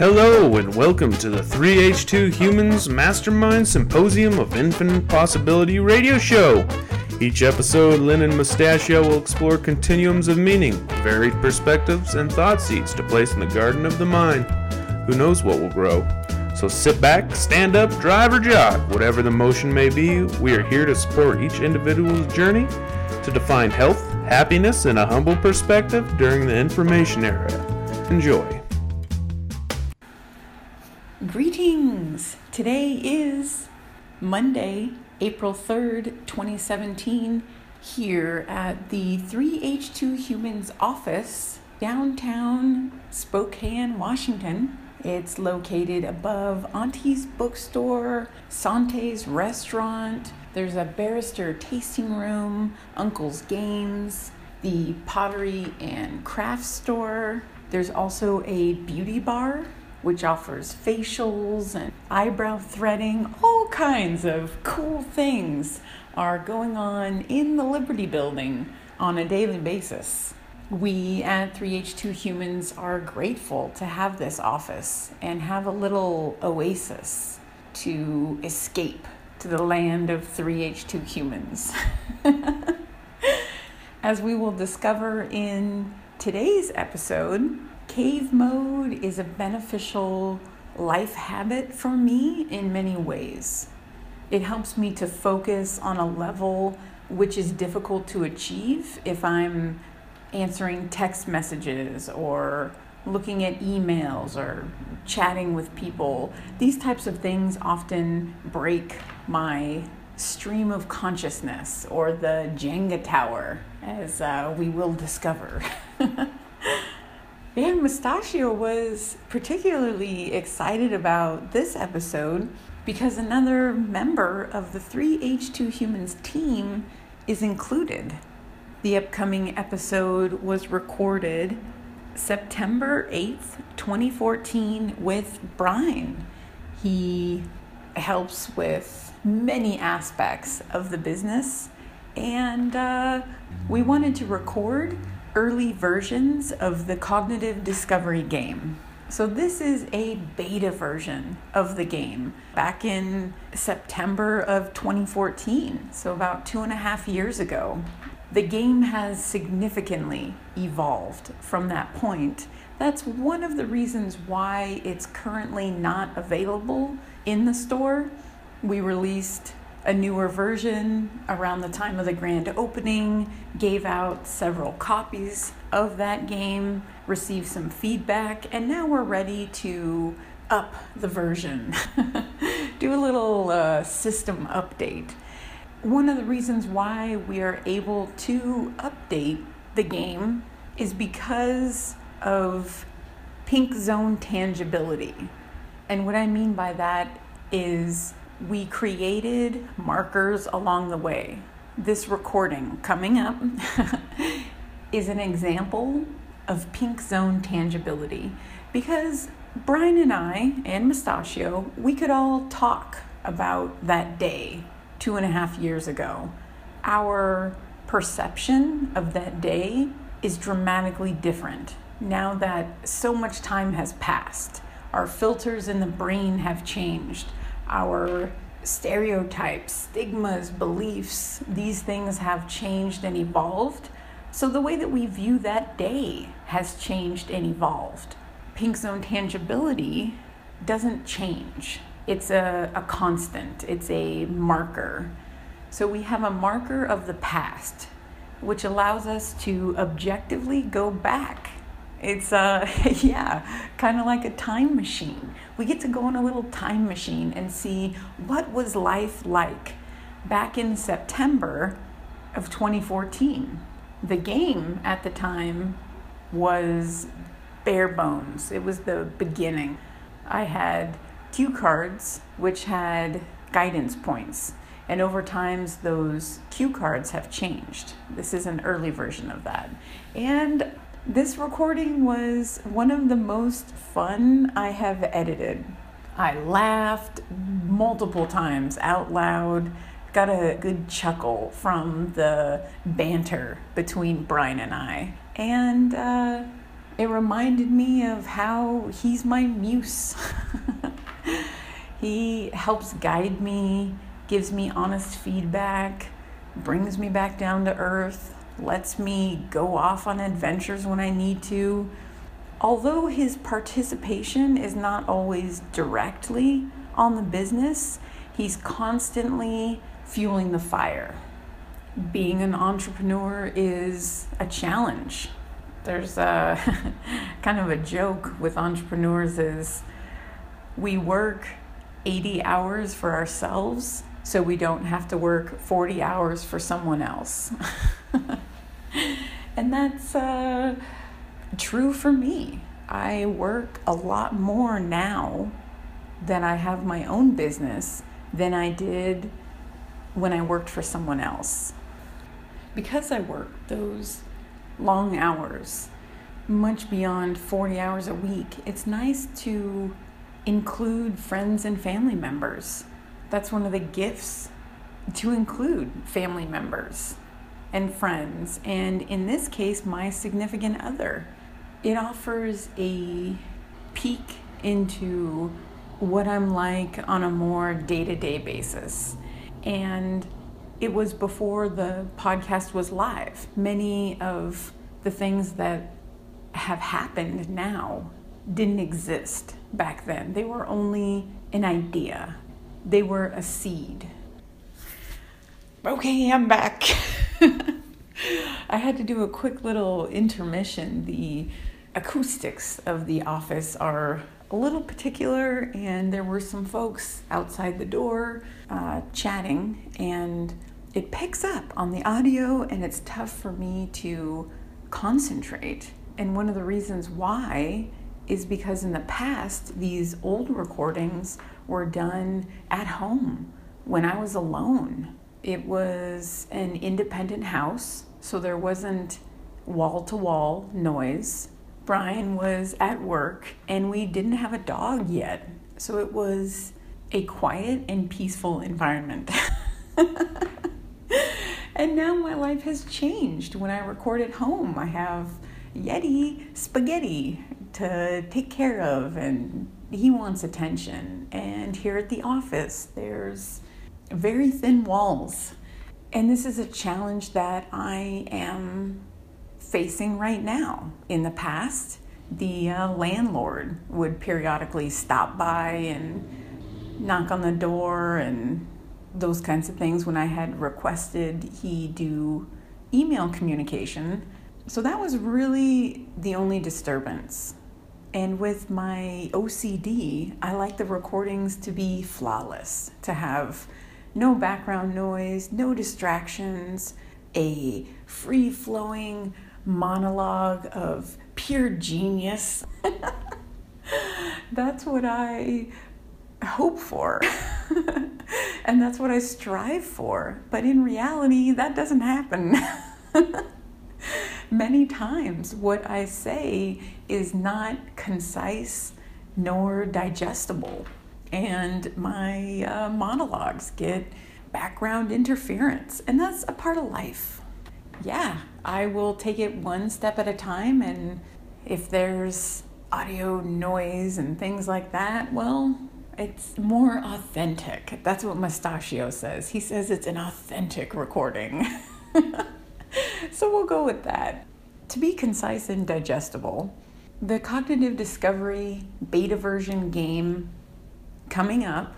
Hello, and welcome to the 3H2 Humans Mastermind Symposium of Infinite Possibility radio show. Each episode, Lynn and Mustachio will explore continuums of meaning, varied perspectives, and thought seeds to place in the garden of the mind. Who knows what will grow? So sit back, stand up, drive, or jog. Whatever the motion may be, we are here to support each individual's journey to define health, happiness, and a humble perspective during the information era. Enjoy. Greetings! Today is Monday, April 3rd, 2017, here at the 3H2 Humans office, downtown Spokane, Washington. It's located above Auntie's Bookstore, Sante's Restaurant. There's a barrister tasting room, Uncle's Games, the Pottery and Craft Store. There's also a beauty bar which offers facials and eyebrow threading. All kinds of cool things are going on in the Liberty Building on a daily basis. We at 3H2 Humans are grateful to have this office and have a little oasis to escape to the land of 3H2 humans. As we will discover in today's episode, Cave mode is a beneficial life habit for me in many ways. It helps me to focus on a level which is difficult to achieve if I'm answering text messages or looking at emails or chatting with people. These types of things often break my stream of consciousness or the Jenga tower, as uh, we will discover. And Mustachio was particularly excited about this episode because another member of the 3H2 Humans team is included. The upcoming episode was recorded September 8th, 2014, with Brian. He helps with many aspects of the business, and uh, we wanted to record early versions of the cognitive discovery game. So, this is a beta version of the game back in September of 2014, so about two and a half years ago. The game has significantly evolved from that point. That's one of the reasons why it's currently not available in the store. We released a newer version around the time of the grand opening, gave out several copies of that game, received some feedback, and now we're ready to up the version, do a little uh, system update. One of the reasons why we are able to update the game is because of pink zone tangibility. And what I mean by that is we created markers along the way. This recording coming up is an example of pink zone tangibility because Brian and I and Mustachio, we could all talk about that day two and a half years ago. Our perception of that day is dramatically different now that so much time has passed. Our filters in the brain have changed our stereotypes, stigmas, beliefs, these things have changed and evolved. So the way that we view that day has changed and evolved. Pink zone tangibility doesn't change. It's a, a constant, it's a marker. So we have a marker of the past, which allows us to objectively go back it's uh yeah, kind of like a time machine. We get to go on a little time machine and see what was life like back in September of 2014. The game at the time was bare bones. It was the beginning. I had cue cards which had guidance points. And over times, those cue cards have changed. This is an early version of that. And this recording was one of the most fun I have edited. I laughed multiple times out loud, got a good chuckle from the banter between Brian and I. And uh, it reminded me of how he's my muse. he helps guide me, gives me honest feedback, brings me back down to earth, lets me go off on adventures when I need to. Although his participation is not always directly on the business, he's constantly fueling the fire. Being an entrepreneur is a challenge. There's a kind of a joke with entrepreneurs is we work 80 hours for ourselves so we don't have to work 40 hours for someone else. and that's uh, true for me. I work a lot more now that I have my own business than I did when I worked for someone else. Because I work those long hours, much beyond 40 hours a week, it's nice to include friends and family members. That's one of the gifts to include family members and friends, and in this case, my significant other. It offers a peek into what I'm like on a more day to day basis. And it was before the podcast was live. Many of the things that have happened now didn't exist back then. They were only an idea, they were a seed. Okay, I'm back. I had to do a quick little intermission. The acoustics of the office are a little particular, and there were some folks outside the door uh, chatting, and it picks up on the audio, and it's tough for me to concentrate. And one of the reasons why is because in the past, these old recordings were done at home when I was alone. It was an independent house, so there wasn't wall to wall noise. Brian was at work, and we didn't have a dog yet, so it was a quiet and peaceful environment. and now my life has changed. When I record at home, I have Yeti spaghetti to take care of, and he wants attention. And here at the office, there's very thin walls. And this is a challenge that I am facing right now. In the past, the uh, landlord would periodically stop by and knock on the door and those kinds of things when I had requested he do email communication. So that was really the only disturbance. And with my OCD, I like the recordings to be flawless, to have no background noise, no distractions, a free flowing monologue of pure genius. that's what I hope for. and that's what I strive for. But in reality, that doesn't happen. Many times, what I say is not concise nor digestible. And my uh, monologues get background interference, and that's a part of life. Yeah, I will take it one step at a time, and if there's audio noise and things like that, well, it's more authentic. That's what Mustachio says. He says it's an authentic recording. so we'll go with that. To be concise and digestible, the cognitive discovery beta version game coming up,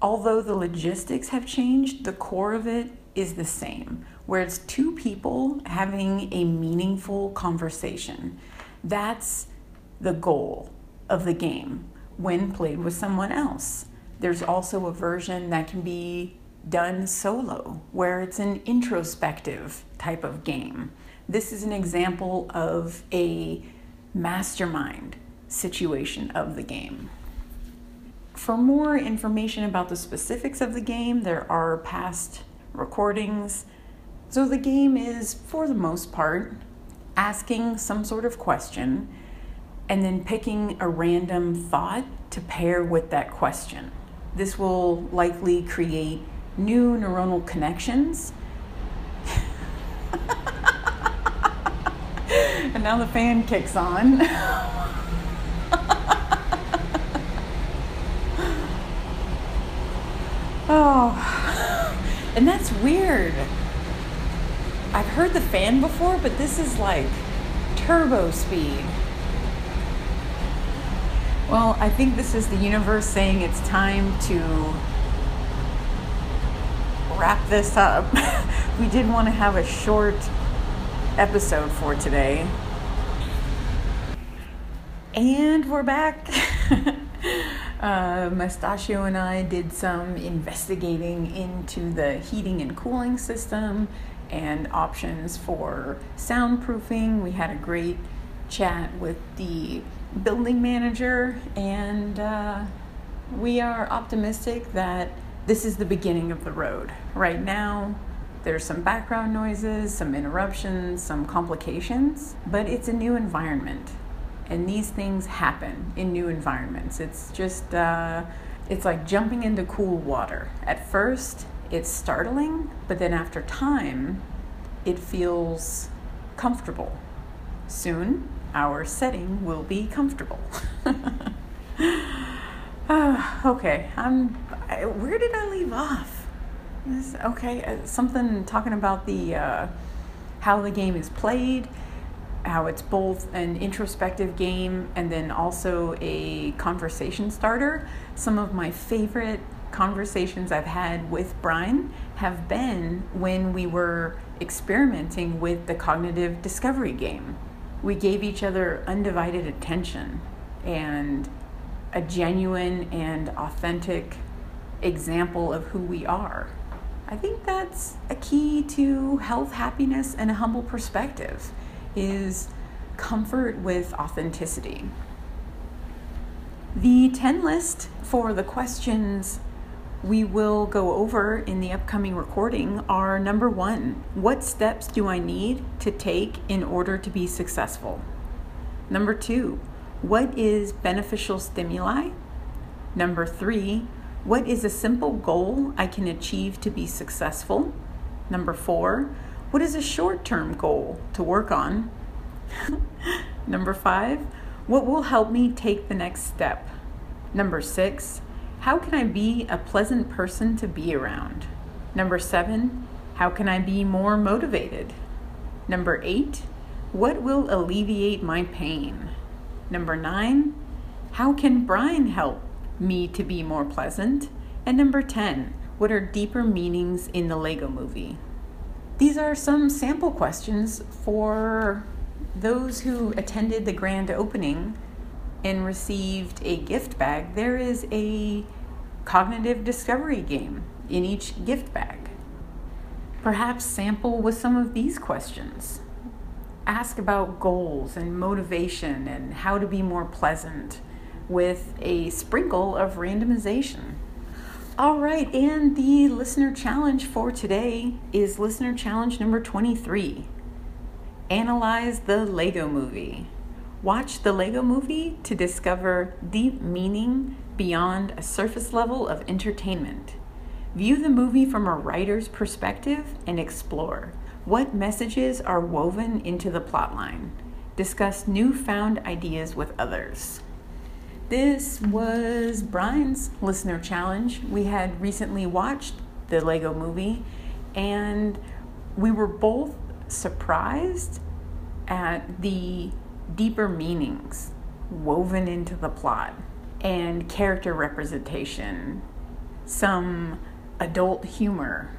although the logistics have changed, the core of it is the same, where it's two people having a meaningful conversation. That's the goal of the game when played with someone else. There's also a version that can be done solo, where it's an introspective type of game. This is an example of a mastermind situation of the game. For more information about the specifics of the game, there are past recordings. So the game is, for the most part, asking some sort of question and then picking a random thought to pair with that question. This will likely create new neuronal connections. and now the fan kicks on. oh, and that's weird. I've heard the fan before, but this is like turbo speed. Well, I think this is the universe saying it's time to wrap this up. we did want to have a short episode for today. And we're back. uh, Mustachio and I did some investigating into the heating and cooling system and options for soundproofing. We had a great chat with the building manager, and uh, we are optimistic that this is the beginning of the road. Right now, there's some background noises, some interruptions, some complications, but it's a new environment. And these things happen in new environments. It's just, uh, it's like jumping into cool water. At first, it's startling, but then after time, it feels comfortable. Soon, our setting will be comfortable. uh, okay, I'm. I, where did I leave off? This, okay, uh, something talking about the uh, how the game is played, how it's both an introspective game and then also a conversation starter. Some of my favorite conversations I've had with Brian have been when we were experimenting with the cognitive discovery game. We gave each other undivided attention and a genuine and authentic example of who we are. I think that's a key to health, happiness, and a humble perspective is comfort with authenticity. The 10 list for the questions we will go over in the upcoming recording are number one, what steps do I need to take in order to be successful? Number two, what is beneficial stimuli? Number three, what is a simple goal I can achieve to be successful? Number four, what is a short term goal to work on? Number five, what will help me take the next step? Number six, how can I be a pleasant person to be around? Number seven, how can I be more motivated? Number eight, what will alleviate my pain? Number nine, how can Brian help me to be more pleasant? And number 10, what are deeper meanings in the Lego movie? These are some sample questions for those who attended the grand opening and received a gift bag, there is a cognitive discovery game in each gift bag. Perhaps sample with some of these questions. Ask about goals and motivation and how to be more pleasant with a sprinkle of randomization. All right, and the listener challenge for today is listener challenge number 23. Analyze the Lego movie. Watch the Lego movie to discover deep meaning beyond a surface level of entertainment. View the movie from a writer's perspective and explore what messages are woven into the plotline. Discuss newfound ideas with others. This was Brian's listener challenge. We had recently watched the Lego movie and we were both surprised at the deeper meanings woven into the plot and character representation, some adult humor,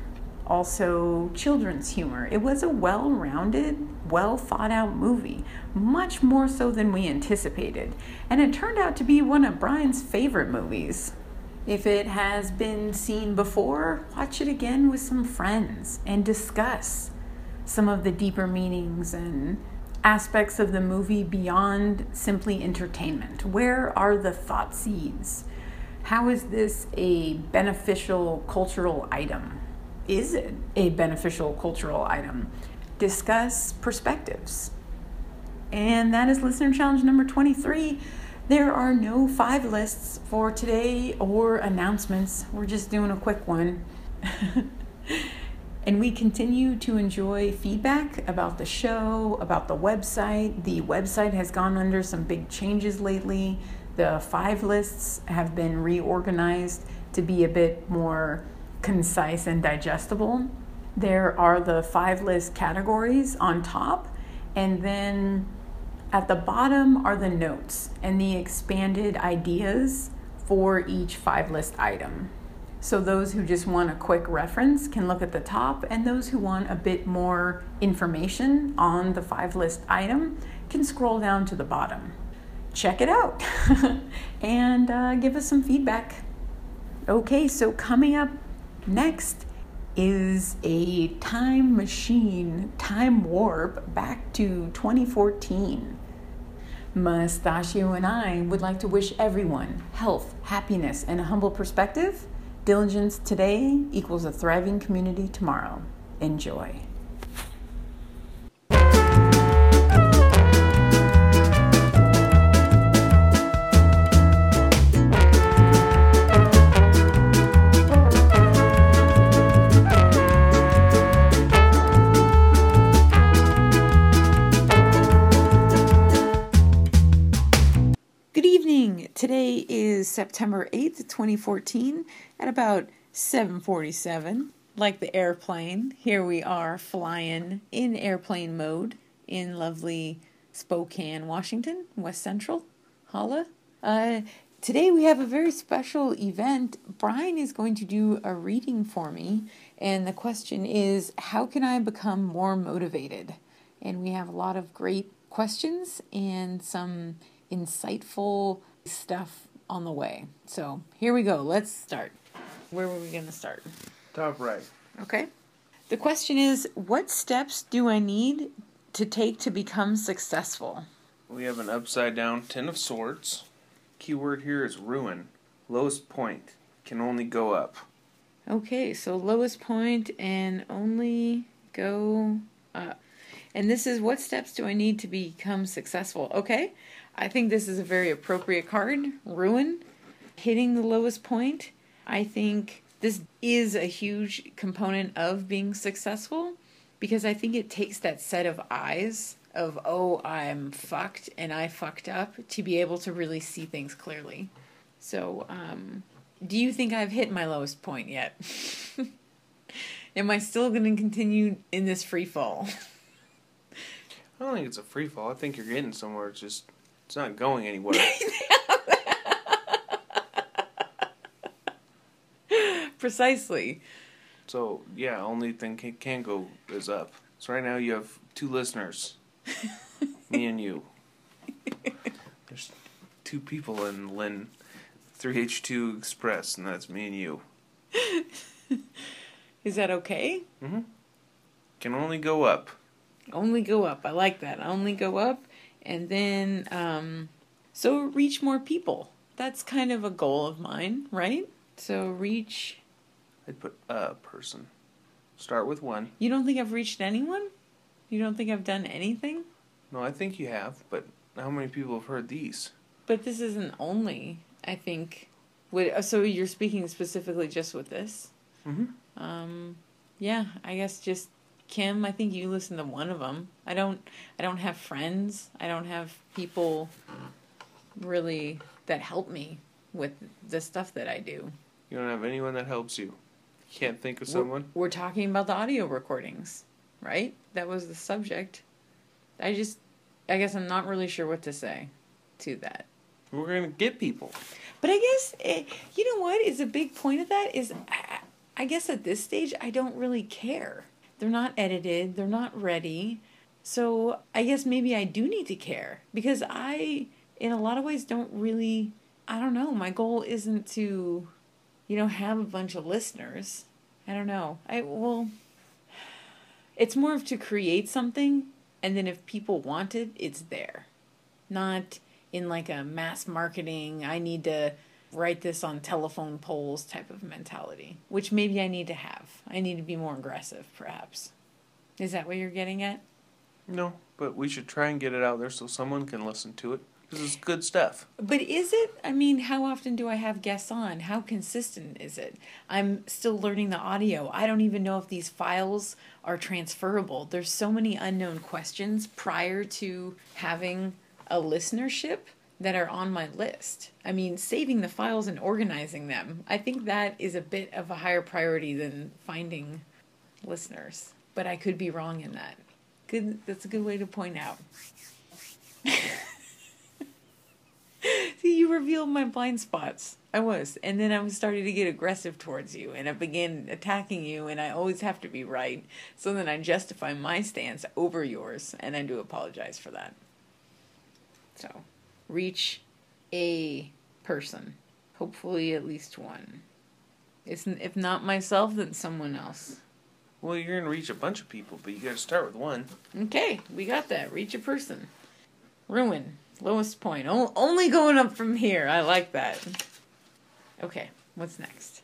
also children's humor. It was a well rounded, well thought out movie, much more so than we anticipated. And it turned out to be one of Brian's favorite movies. If it has been seen before, watch it again with some friends and discuss some of the deeper meanings and aspects of the movie beyond simply entertainment? Where are the thought seeds? How is this a beneficial cultural item? Is it a beneficial cultural item? Discuss perspectives. And that is listener challenge number 23. There are no five lists for today or announcements. We're just doing a quick one. And we continue to enjoy feedback about the show, about the website. The website has gone under some big changes lately. The five lists have been reorganized to be a bit more concise and digestible. There are the five list categories on top, and then at the bottom are the notes and the expanded ideas for each five list item. So those who just want a quick reference can look at the top, and those who want a bit more information on the five list item can scroll down to the bottom. Check it out and uh, give us some feedback. Okay, so coming up next is a time machine, time warp back to 2014. Mustachio and I would like to wish everyone health, happiness, and a humble perspective Diligence today equals a thriving community tomorrow. Enjoy. September 8th, 2014, at about 7:47, like the airplane. Here we are flying in airplane mode in lovely Spokane, Washington, West Central. Holla. Uh, today we have a very special event. Brian is going to do a reading for me, and the question is, how can I become more motivated? And we have a lot of great questions and some insightful stuff on the way. So here we go. Let's start. Where were we going to start? Top right. Okay. The question is what steps do I need to take to become successful? We have an upside down Ten of Swords. Keyword here is ruin. Lowest point can only go up. Okay, so lowest point and only go up. And this is what steps do I need to become successful? Okay, I think this is a very appropriate card. Ruin, hitting the lowest point. I think this is a huge component of being successful because I think it takes that set of eyes of, oh, I'm fucked and I fucked up to be able to really see things clearly. So, um, do you think I've hit my lowest point yet? Am I still going to continue in this free fall? I don't think it's a free fall. I think you're getting somewhere. It's just it's not going anywhere. Precisely. so yeah, only thing can, can go is up. So right now you have two listeners, me and you. There's two people in Lynn, three H two Express, and that's me and you. Is that okay? Mm-hmm. Can only go up. Only go up. I like that. Only go up. And then, um, so reach more people. That's kind of a goal of mine, right? So reach. I'd put a person. Start with one. You don't think I've reached anyone? You don't think I've done anything? No, I think you have, but how many people have heard these? But this isn't only, I think. Would, so you're speaking specifically just with this? Mm-hmm. Um, yeah, I guess just Kim. I think you listen to one of them. I don't. I don't have friends. I don't have people really that help me with the stuff that I do. You don't have anyone that helps you. You can't think of We're- someone. We're, talking about the audio recordings, right? That was the subject. I just, I guess I'm not really sure what to say to that. We're gonna get people. But I guess eh, you know what is a big point of that is I, I guess at this stage I don't really care. They're not edited, they're not ready. So I guess maybe I do need to care because I in a lot of ways don't really I don't know, my goal isn't to you know have a bunch of listeners. I don't know. I well it's more of to create something and then if people want it, it's there. Not in like a mass marketing, I need to write this on telephone poles type of mentality, which maybe I need to have. I need to be more aggressive, perhaps. Is that what you're getting at? No, but we should try and get it out there so someone can listen to it. This is good stuff. But is it? I mean, how often do I have guests on? How consistent is it? I'm still learning the audio. I don't even know if these files are transferable. There's so many unknown questions prior to having a listenership that are on my list. I mean, saving the files and organizing them. I think that is a bit of a higher priority than finding listeners. But I could be wrong in that. Good that's a good way to point out. See, you revealed my blind spots. I was. And then I was starting to get aggressive towards you, and I began attacking you, and I always have to be right. So then I justify my stance over yours, and I do apologize for that. So, reach a person. Hopefully, at least one. It's, if not myself, then someone else. Well, you're gonna reach a bunch of people, but you gotta start with one. Okay, we got that. Reach a person. Ruin. Lowest point. O- only going up from here. I like that. Okay, what's next?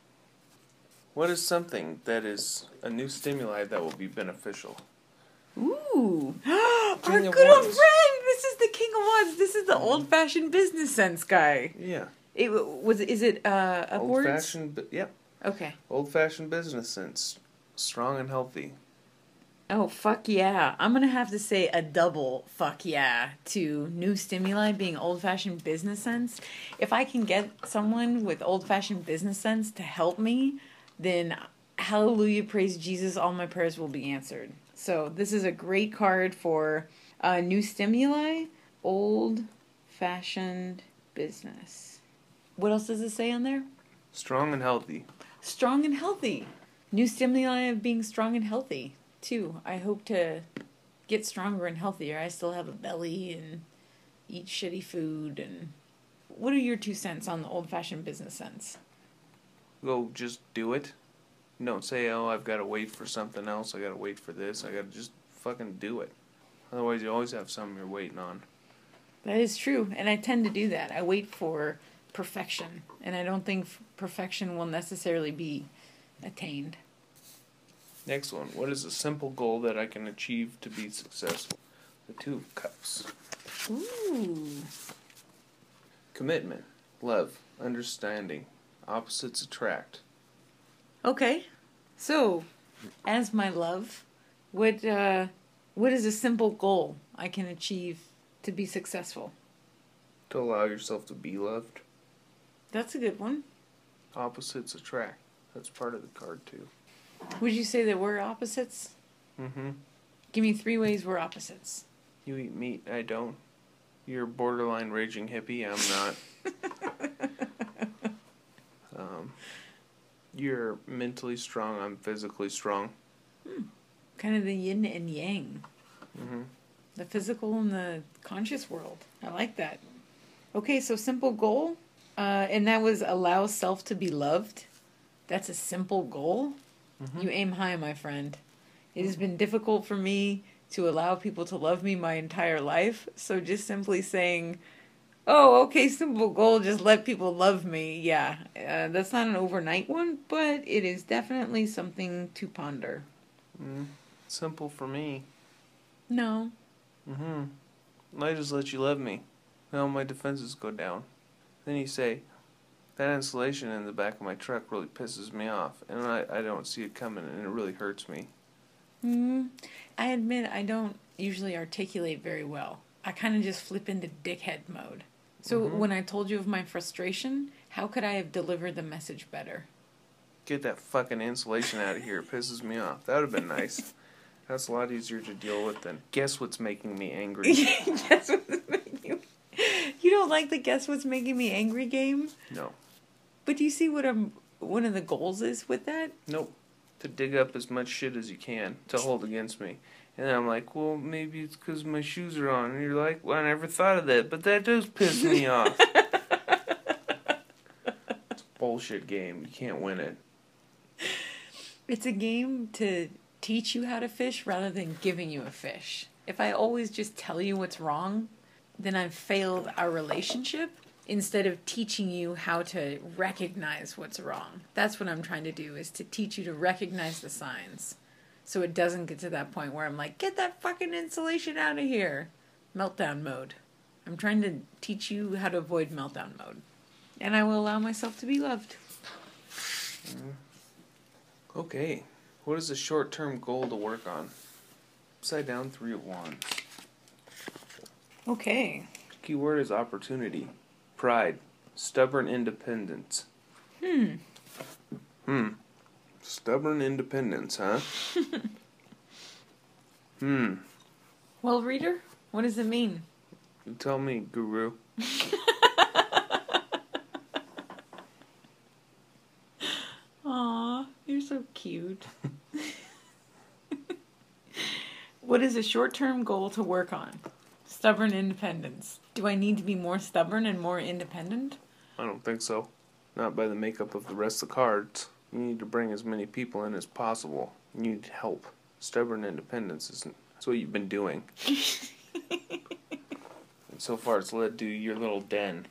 What is something that is a new stimuli that will be beneficial? Ooh. Our good old friend! This is the King of Wands. This is the old fashioned business sense guy. Yeah. It was is it uh Old fashioned, yep. Okay. Old fashioned business sense. Strong and healthy. Oh fuck yeah. I'm gonna have to say a double fuck yeah to new stimuli being old fashioned business sense. If I can get someone with old fashioned business sense to help me, then hallelujah, praise Jesus, all my prayers will be answered. So this is a great card for uh, new stimuli, old fashioned business. What else does it say on there? Strong and healthy. strong and healthy. New stimuli of being strong and healthy too. I hope to get stronger and healthier. I still have a belly and eat shitty food and what are your two cents on the old fashioned business sense? Go just do it. Don't say, oh, I've got to wait for something else. I got to wait for this. I got to just fucking do it. Otherwise, you always have something you're waiting on. That is true, and I tend to do that. I wait for perfection, and I don't think perfection will necessarily be attained. Next one. What is a simple goal that I can achieve to be successful? The Two of Cups. Ooh. Commitment, love, understanding. Opposites attract. Okay. So, as my love, what uh what is a simple goal I can achieve to be successful? To allow yourself to be loved. That's a good one. Opposites attract. That's part of the card, too. Would you say that we're opposites? Mm-hmm. Give me three ways we're opposites. You eat meat, I don't. You're a borderline raging hippie, I'm not. um, you're mentally strong, I'm physically strong. Kind of the yin and yang. Mm-hmm. The physical and the conscious world. I like that. Okay, so simple goal. Uh, and that was allow self to be loved. That's a simple goal. You aim high, my friend. It has been difficult for me to allow people to love me my entire life. So just simply saying, oh, okay, simple goal, just let people love me. Yeah, uh, that's not an overnight one, but it is definitely something to ponder. Mm. Simple for me. No. Mm-hmm. I just let you love me. Now my defenses go down. Then you say, that insulation in the back of my truck really pisses me off, and I, I don't see it coming, and it really hurts me. Mm, I admit I don't usually articulate very well. I kind of just flip into dickhead mode. So Mhm. when I told you of my frustration, how could I have delivered the message better? Get that fucking insulation out of here. It pisses me off. That would have been nice. That's a lot easier to deal with than guess what's making me angry. guess what's making you. You don't like the guess what's making me angry game? No. But do you see what I'm one of the goals is with that? Nope. To dig up as much shit as you can to hold against me. And I'm like, well, maybe it's because my shoes are on. And you're like, well, I never thought of that, but that does piss me off. it's a bullshit game. You can't win it. It's a game to teach you how to fish rather than giving you a fish. If I always just tell you what's wrong, then I've failed our relationship instead of teaching you how to recognize what's wrong. That's what I'm trying to do is to teach you to recognize the signs. So it doesn't get to that point where I'm like, "Get that fucking insulation out of here." Meltdown mode. I'm trying to teach you how to avoid meltdown mode. And I will allow myself to be loved. Okay. What is a short term goal to work on? Upside down three of wands. Okay. Keyword is opportunity. Pride. Stubborn independence. Hmm. Hmm. Stubborn independence, huh? hmm. Well, reader, what does it mean? You tell me, Guru. Aw, you're so cute. what is a short term goal to work on? Stubborn independence. Do I need to be more stubborn and more independent? I don't think so. Not by the makeup of the rest of the cards. You need to bring as many people in as possible. You need help. Stubborn independence isn't. That's what you've been doing. and so far, it's led to your little den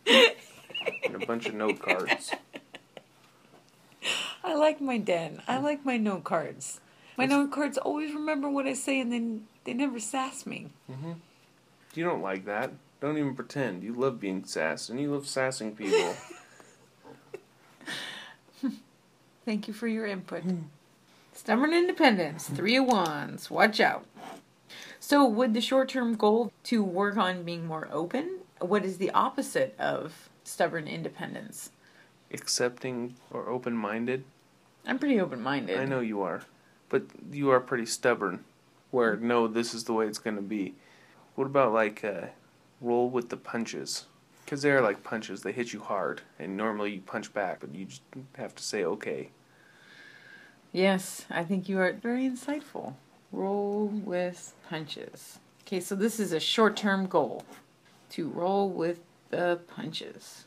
and a bunch of note cards. I like my den. I like my note cards. My note cards always remember what I say and then they never sass me. Mm-hmm. You don't like that. Don't even pretend. You love being sassed, and you love sassing people. Thank you for your input. Stubborn independence, three of wands. Watch out. So, would the short term goal to work on being more open? What is the opposite of stubborn independence? Accepting or open minded. I'm pretty open minded. I know you are. But you are pretty stubborn. Where, no, this is the way it's going to be. What about, like, uh, roll with the punches? Because they're like punches. They hit you hard. And normally you punch back, but you just have to say, okay. Yes, I think you are very insightful. Roll with punches. Okay, so this is a short term goal to roll with the punches.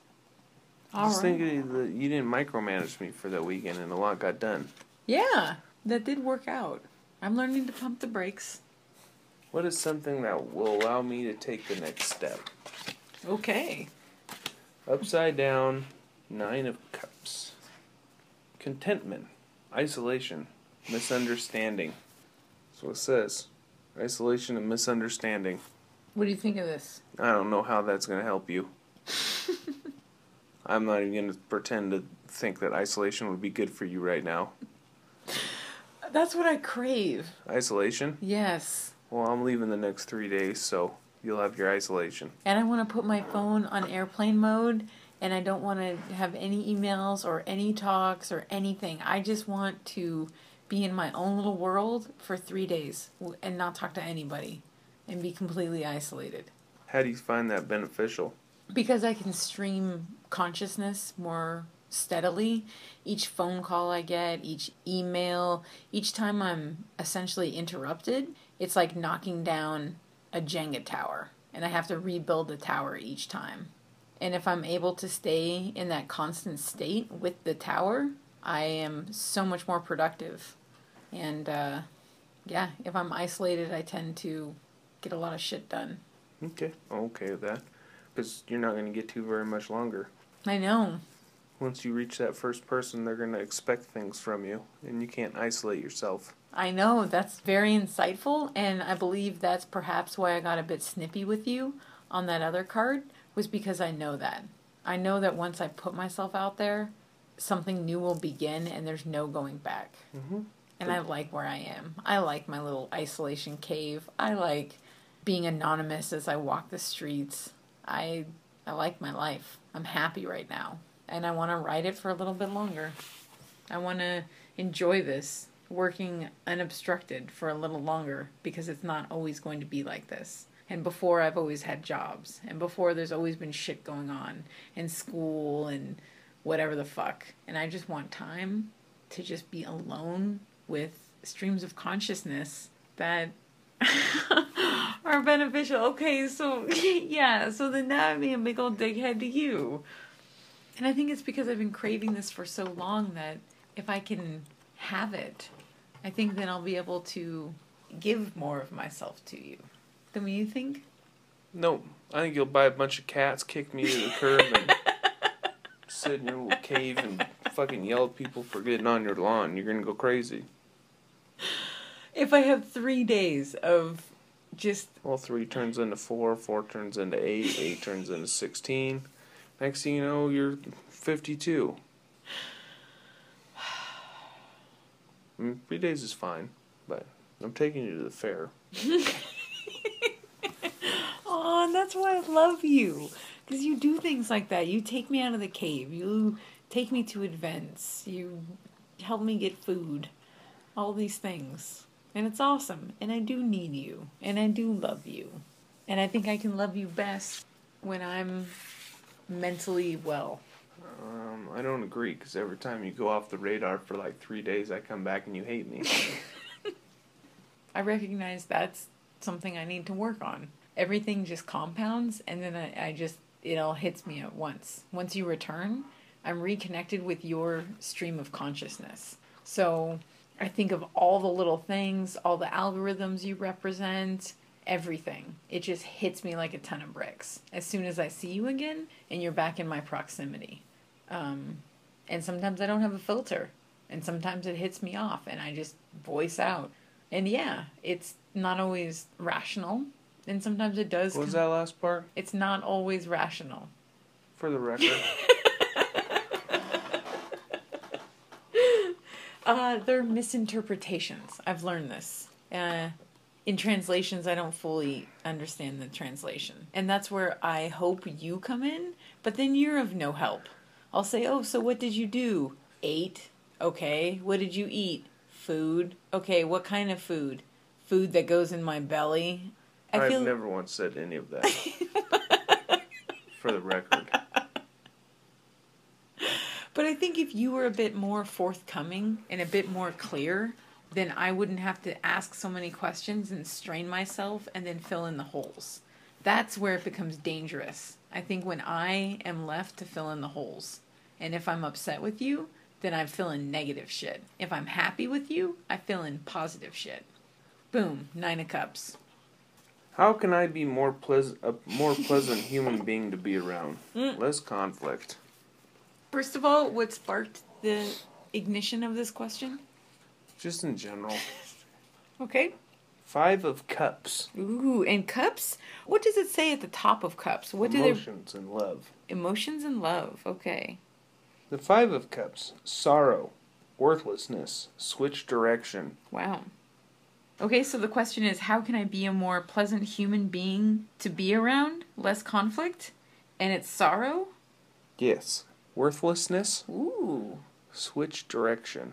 All just right. thinking that you didn't micromanage me for that weekend and a lot got done. Yeah, that did work out. I'm learning to pump the brakes. What is something that will allow me to take the next step? Okay. Upside down, Nine of Cups. Contentment, isolation, misunderstanding. That's what it says. Isolation and misunderstanding. What do you think of this? I don't know how that's going to help you. I'm not even going to pretend to think that isolation would be good for you right now. That's what I crave. Isolation? Yes. Well, I'm leaving the next three days, so you'll have your isolation. And I want to put my phone on airplane mode and I don't want to have any emails or any talks or anything. I just want to be in my own little world for three days and not talk to anybody and be completely isolated. How do you find that beneficial? Because I can stream consciousness more steadily. Each phone call I get, each email, each time I'm essentially interrupted, it's like knocking down a Jenga tower. And I have to rebuild the tower each time. And if I'm able to stay in that constant state with the tower, I am so much more productive. And uh, yeah, if I'm isolated, I tend to get a lot of shit done. Okay, okay with that. Because you're not going to get to very much longer. I know. Once you reach that first person, they're going to expect things from you, and you can't isolate yourself. I know that's very insightful, and I believe that's perhaps why I got a bit snippy with you on that other card, was because I know that. I know that once I put myself out there, something new will begin and there's no going back. Mm-hmm. And I like where I am. I like my little isolation cave. I like being anonymous as I walk the streets. I I like my life. I'm happy right now, and I want to ride it for a little bit longer. I want to enjoy this working unobstructed for a little longer because it's not always going to be like this. And before I've always had jobs, and before there's always been shit going on, and school and whatever the fuck. And I just want time to just be alone with streams of consciousness that are beneficial. Okay, so yeah, so then now I'm being a big old dickhead to you. And I think it's because I've been craving this for so long that if I can have it, I think then I'll be able to give more of myself to you. Than what you think? No, I think you'll buy a bunch of cats, kick me to the curb, and sit in your little cave and fucking yell at people for getting on your lawn. You're going to go crazy. If I have three days of just Well, three turns into four, four turns into eight, eight turns into 16. Next thing you know, you're 52. I mean, three days is fine, but I'm taking you to the fair. Oh, and that's why I love you. Because you do things like that. You take me out of the cave. You take me to events. You help me get food. All these things. And it's awesome. And I do need you. And I do love you. And I think I can love you best when I'm mentally well. Um, I don't agree because every time you go off the radar for like three days, I come back and you hate me. I recognize that's something I need to work on. Everything just compounds, and then I, I just, it all hits me at once. Once you return, I'm reconnected with your stream of consciousness. So I think of all the little things, all the algorithms you represent, everything. It just hits me like a ton of bricks as soon as I see you again and you're back in my proximity. Um, and sometimes I don't have a filter, and sometimes it hits me off, and I just voice out. And yeah, it's not always rational, and sometimes it does. what was come- that last part? It's not always rational. For the record. Uh, they're misinterpretations. I've learned this. Uh, in translations, I don't fully understand the translation. And that's where I hope you come in, but then you're of no help. I'll say, Oh, so what did you do? Ate. Okay. What did you eat? Food. Okay, what kind of food? Food that goes in my belly. I I've feel never once said any of that. For the record. But I think if you were a bit more forthcoming and a bit more clear, then I wouldn't have to ask so many questions and strain myself and then fill in the holes. That's where it becomes dangerous. I think when I am left to fill in the holes. And if I'm upset with you, then I fill in negative shit. If I'm happy with you, I fill in positive shit. Boom, nine of cups. How can I be more pleasant, a more pleasant human being to be around? Mm. Less conflict. First of all, what sparked the ignition of this question? Just in general. Okay. Five of Cups. Ooh, and cups? What does it say at the top of cups? What do they Emotions and love. emotions and love? Okay. The Five of Cups. Sorrow. Worthlessness. Switch direction. Wow. Okay, so the question is how can I be a more pleasant human being to be around? Less conflict? And it's sorrow? Yes. Worthlessness. Ooh. Switch direction.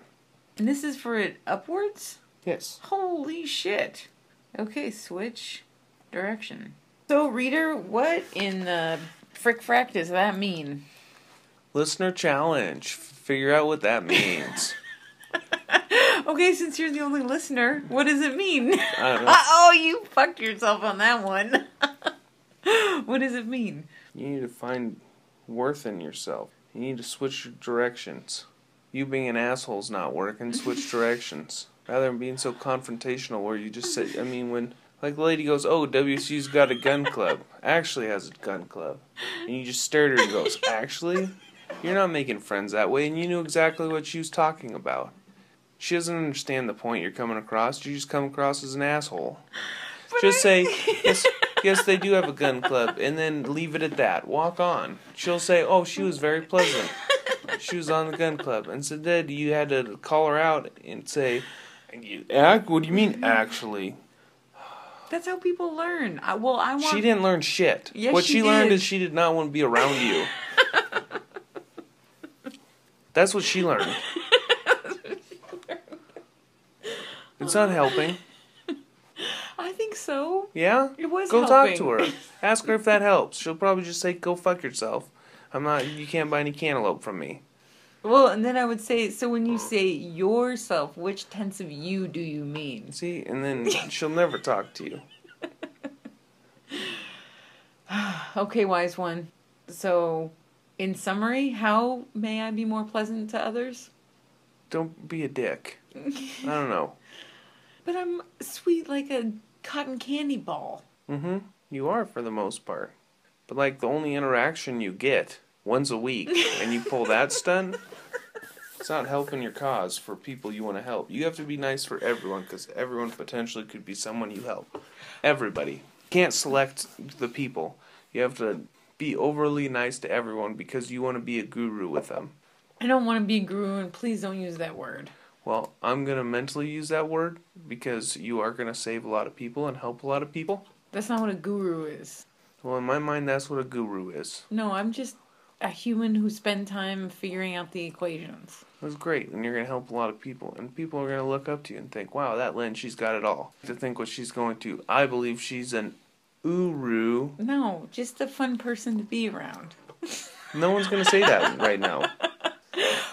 And this is for it upwards? Yes. Holy shit. Okay, switch direction. So, reader, what in the frick frack does that mean? Listener challenge. Figure out what that means. Okay, since you're the only listener, what does it mean? I don't know. oh, you fucked yourself on that one. what does it mean? You need to find worth in yourself. You need to switch your directions. You being an asshole's not working. Switch directions. Rather than being so confrontational where you just say, I mean, when, like, the lady goes, Oh, WSU's got a gun club. Actually has a gun club. And you just stare at her and goes, Actually? You're not making friends that way, and you knew exactly what she was talking about. She doesn't understand the point you're coming across. You just come across as an asshole. Just say, yes, yes, they do have a gun club, and then leave it at that. Walk on. She'll say, oh, she was very pleasant. She was on the gun club. And so then you had to call her out and say, act? What do you mean, mm-hmm. actually? That's how people learn. I, well, I want. She didn't learn shit. Yes, what she she learned is she did not want to be around you. That's what she learned. It's not helping. I think so. Yeah? It was Go helping. talk to her. Ask her if that helps. She'll probably just say, "Go fuck yourself." I'm not. You can't buy any cantaloupe from me. Well, and then I would say, so when you say yourself, which tense of you do you mean? See, and then she'll never talk to you. Okay, wise one. So, in summary, how may I be more pleasant to others? Don't be a dick. I don't know. But I'm sweet like a cotton candy ball. Mm-hmm. You are for the most part, but like the only interaction you get once a week, and you pull that stunt. It's not helping your cause for people you want to help. You have to be nice for everyone because everyone potentially could be someone you help. Everybody. Can't select the people. You have to be overly nice to everyone because you want to be a guru with them. I don't want to be a guru, and please don't use that word. Well, I'm going to mentally use that word because you are going to save a lot of people and help a lot of people. That's not what a guru is. Well, in my mind, that's what a guru is. No, I'm just a human who spent time figuring out the equations. That's great, and you're going to help a lot of people, and people are going to look up to you and think, "Wow, that Lynn, she's got it all." To think what she's going to, I believe she's an uru. No, just a fun person to be around. No one's going to say that right now.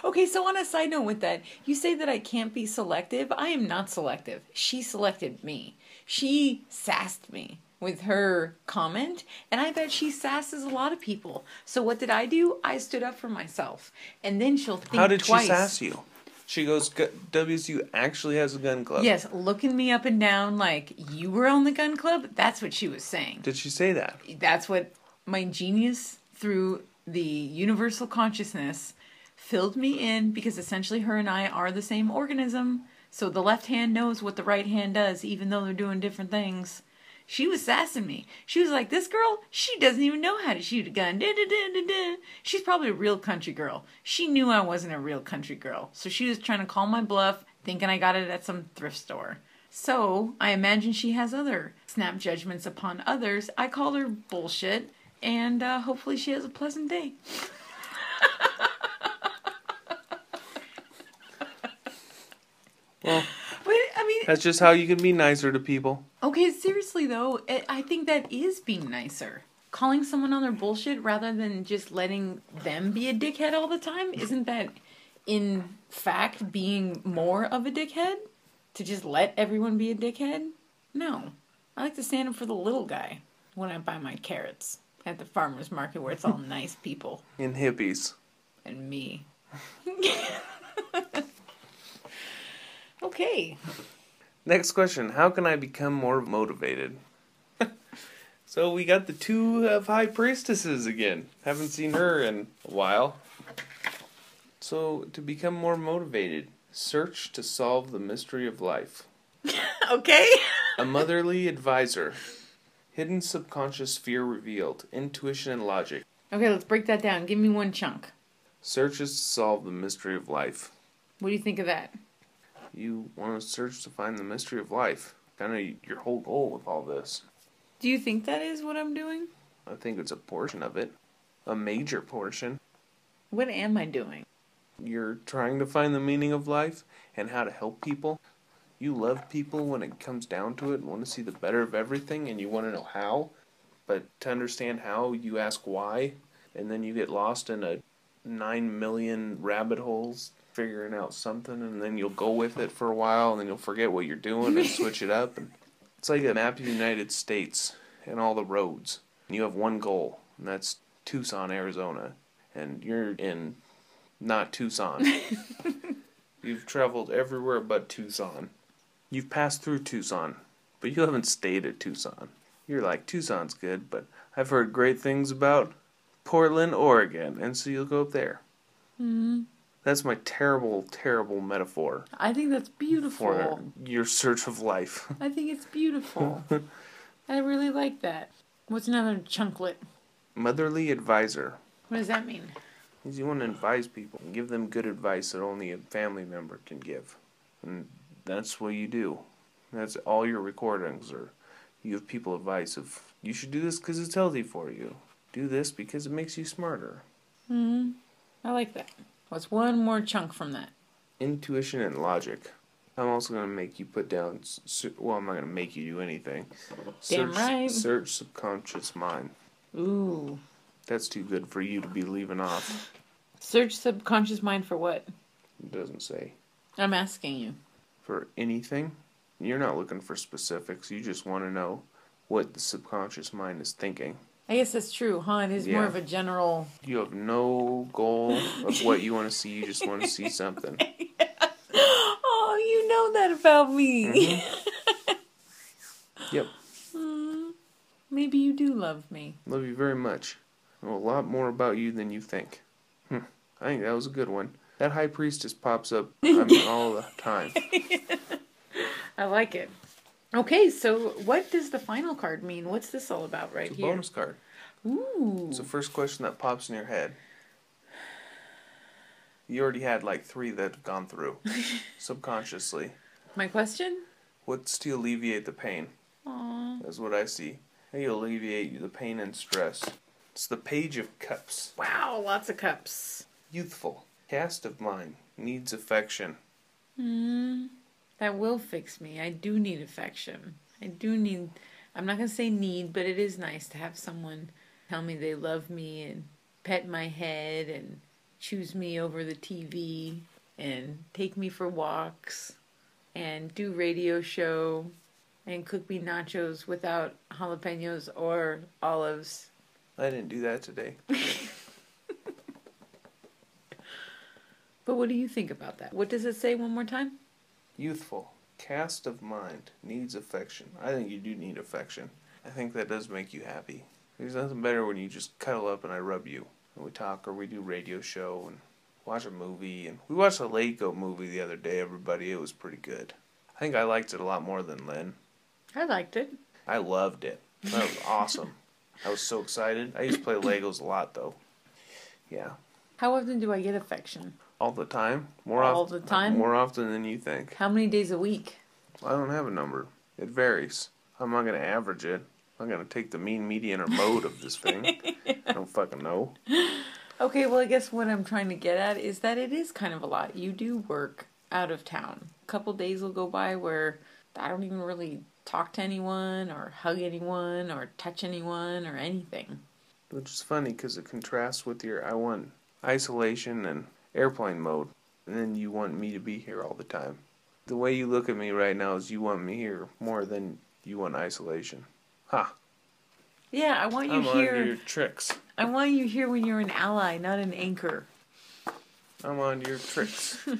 Okay, so on a side note with that, you say that I can't be selective. I am not selective. She selected me. She sassed me with her comment, and I bet she sasses a lot of people. So what did I do? I stood up for myself, and then she'll think How did twice. she sass you? She goes, "Gu- "WSU actually has a gun club." Yes, looking me up and down like you were on the gun club. That's what she was saying. Did she say that? That's what my genius through the universal consciousness filled me in because essentially her and I are the same organism. So the left hand knows what the right hand does, even though they're doing different things. She was sassing me. She was like, "This girl, she doesn't even know how to shoot a gun." Da, da, da, da, da. She's probably a real country girl. She knew I wasn't a real country girl, so she was trying to call my bluff, thinking I got it at some thrift store. So I imagine she has other snap judgments upon others. I call her bullshit, and uh, hopefully she has a pleasant day. Well, But I mean, that's just how you can be nicer to people. Okay, seriously though, it, I think that is being nicer. Calling someone on their bullshit rather than just letting them be a dickhead all the time, isn't that in fact being more of a dickhead? To just let everyone be a dickhead? No. I like to stand up for the little guy when I buy my carrots at the farmer's market where it's all nice people and hippies. and me. okay. Next question: How can I become more motivated? so we got the two of high priestesses again. Haven't seen her in a while. So to become more motivated, search to solve the mystery of life. Okay. A motherly advisor. Hidden subconscious fear revealed. Intuition and logic. Okay, let's break that down. Give me one chunk. Searches to solve the mystery of life. What do you think of that? You want to search to find the mystery of life. Kind of your whole goal with all this. Do you think that is what I'm doing? I think it's a portion of it. A major portion. What am I doing? You're trying to find the meaning of life and how to help people. You love people when it comes down to it and want to see the better of everything and you want to know how. But to understand how, you ask why, and then you get lost in a nine million rabbit holes figuring out something, and then you'll go with it for a while, and then you'll forget what you're doing and switch it up. And it's like a map of the United States and all the roads. And you have one goal, and that's Tucson, Arizona, and you're in not Tucson. You've traveled everywhere but Tucson. You've passed through Tucson, but you haven't stayed at Tucson. You're like, Tucson's good, but I've heard great things about Portland, Oregon, and so you'll go up there. Hmm. That's my terrible, terrible metaphor I think that's beautiful. for your search of life. I think it's beautiful. I really like that. What's another chunklet? Motherly advisor. What does that mean? is you want to advise people and give them good advice that only a family member can give. And that's what you do. That's all your recordings are. You give people advice of you should do this because it's healthy for you. Do this because it makes you smarter. Hmm. I like that. What's one more chunk from that? Intuition and logic. I'm also going to make you put down. Well, I'm not going to make you do anything. Damn search, right. Search subconscious mind. Ooh. That's too good for you to be leaving off. Search subconscious mind for what? It doesn't say. I'm asking you. for anything. You're not looking for specifics. You just want to know what the subconscious mind is thinking. I guess that's true, huh? It is more of a general. You have no goal of what you want to see. You just want to see something. oh, you know that about me. Mm-hmm. Yep. Hmm. Maybe you do love me. Love you very much. I know a lot more about you than you think. Hmm. I think that was a good one. That high priestess pops up I mean, all the time. I like it. Okay, so what does the final card mean? What's this all about right It's a here? bonus card. Ooh. It's the first question that pops in your head. You already had like three that have gone through subconsciously. My question? What's to alleviate the pain? Aw. That's what I see. How you alleviate the pain and stress. It's the Page of Cups. Wow, lots of cups. Youthful. Cast of mind. Needs affection. Mm, that will fix me. I do need affection. I do need, I'm not going to say need, but it is nice to have someone tell me they love me and pet my head and choose me over the TV and take me for walks and do radio show and cook me nachos without jalapenos or olives. I didn't do that today. But what do you think about that? What does it say one more time? Youthful. Cast of mind. Needs affection. I think you do need affection. I think that does make you happy. There's nothing better when you just cuddle up and I rub you. And we talk or we do radio show and watch a movie. And we watched a Lego movie the other day, everybody. It was pretty good. I think I liked it a lot more than Lynn. I liked it. I loved it. That was awesome. I was so excited. I used to play Legos a lot though. Yeah. How often do I get affection? All the time. More All often the time? More often than you think. How many days a week? I don't have a number. It varies. I'm not gonna average it. I'm gonna take the mean median or mode of this thing. I don't fucking know. Okay, well, I guess what I'm trying to get at is that it is kind of a lot. You do work out of town. A couple days will go by where I don't even really talk to anyone or hug anyone or touch anyone or anything. Which is funny because it contrasts with your I want isolation and airplane mode, and then you want me to be here all the time. The way you look at me right now is you want me here more than you want isolation. Ha! Yeah, I want you I'm here. on your tricks. I want you here when you're an ally, not an anchor. I'm on your tricks.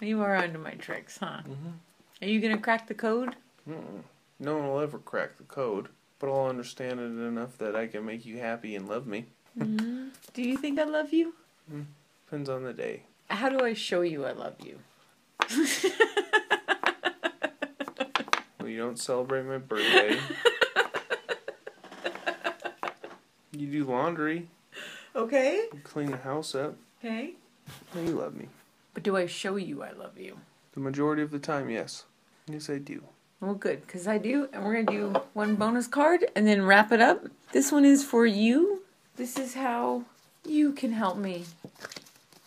You are onto my tricks, huh? Mhm. Are you gonna crack the code? Mm-mm. No one will ever crack the code, but I'll understand it enough that I can make you happy and love me. hmm Do you think I love you? Depends on the day. How do I show you I love you? Well, you don't celebrate my birthday. you do laundry. Okay. You clean the house up. Okay. You love me. But do I show you I love you? The majority of the time, yes. Yes, I do. Well, good, because I do. And we're going to do one bonus card and then wrap it up. This one is for you. This is how you can help me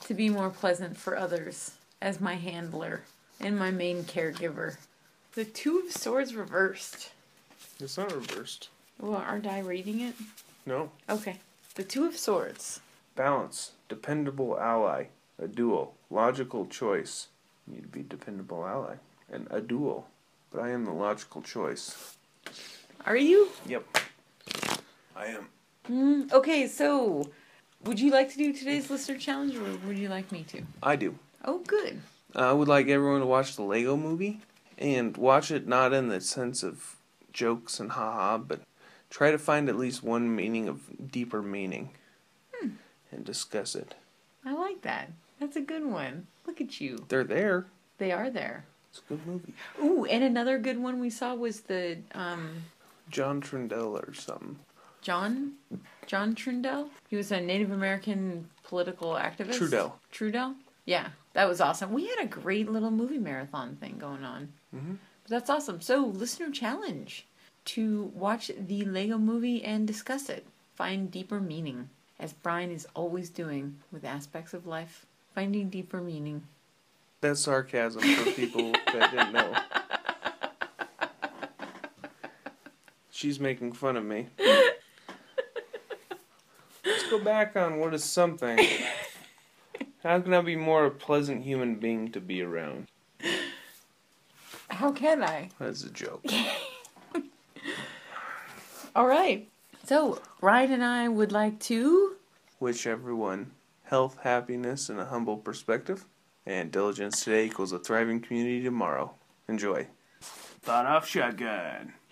to be more pleasant for others as my handler and my main caregiver. The Two of Swords reversed. It's not reversed. Well, aren't I reading it? No. Okay. The Two of Swords. Balance. Dependable ally. A duel. Logical choice. You need to be dependable ally. And a duel. But I am the logical choice. Are you? Yep. I am. Mm, okay, so would you like to do today's listener challenge or would you like me to? I do. Oh, good. I would like everyone to watch the Lego movie and watch it not in the sense of jokes and haha, but try to find at least one meaning of deeper meaning and discuss it. I like that. That's a good one. Look at you. They're there. They are there. It's a good movie. Ooh, and another good one we saw was the um, John Trindle or something. John John Trundell. He was a Native American political activist. Trudell. Trudell. Yeah, that was awesome. We had a great little movie marathon thing going on. Mhm. But that's awesome. So, listener challenge to watch the Lego movie and discuss it. Find deeper meaning, as Brian is always doing with aspects of life. Finding deeper meaning. That's sarcasm for people that didn't know. She's making fun of me. Let's go back on what is something. How can I be more a pleasant human being to be around? How can I? That's a joke. All right. So, Ryan and I would like to. Wish everyone health, happiness, and a humble perspective. And diligence today equals a thriving community tomorrow. Enjoy. Thought off shotgun. Pah!